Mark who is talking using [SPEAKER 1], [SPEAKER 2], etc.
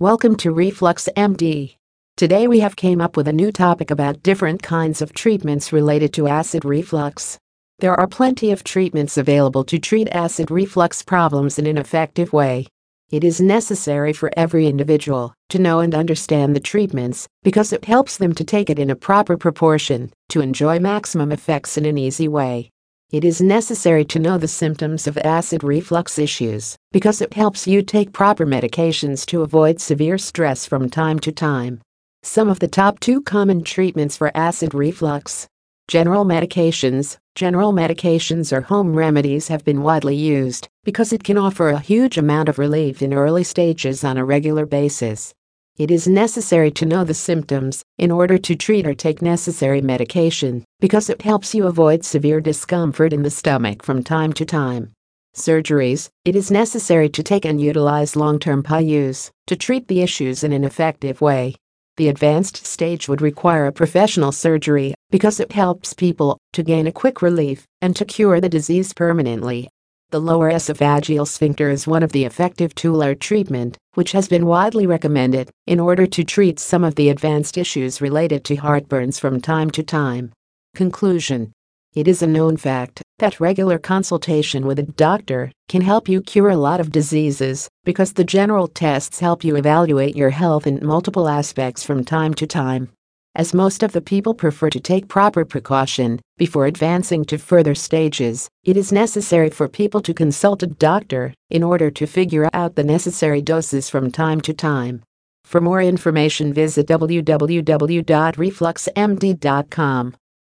[SPEAKER 1] Welcome to Reflux MD. Today we have came up with a new topic about different kinds of treatments related to acid reflux. There are plenty of treatments available to treat acid reflux problems in an effective way. It is necessary for every individual to know and understand the treatments because it helps them to take it in a proper proportion to enjoy maximum effects in an easy way. It is necessary to know the symptoms of acid reflux issues because it helps you take proper medications to avoid severe stress from time to time. Some of the top two common treatments for acid reflux General medications. General medications or home remedies have been widely used because it can offer a huge amount of relief in early stages on a regular basis. It is necessary to know the symptoms in order to treat or take necessary medication because it helps you avoid severe discomfort in the stomach from time to time. Surgeries It is necessary to take and utilize long term PIUs to treat the issues in an effective way. The advanced stage would require a professional surgery because it helps people to gain a quick relief and to cure the disease permanently. The lower esophageal sphincter is one of the effective tool tular treatment, which has been widely recommended in order to treat some of the advanced issues related to heartburns from time to time. Conclusion It is a known fact that regular consultation with a doctor can help you cure a lot of diseases because the general tests help you evaluate your health in multiple aspects from time to time as most of the people prefer to take proper precaution before advancing to further stages, it is necessary for people to consult a doctor in order to figure out the necessary doses from time to time. For more information, visit www.refluxmd.com.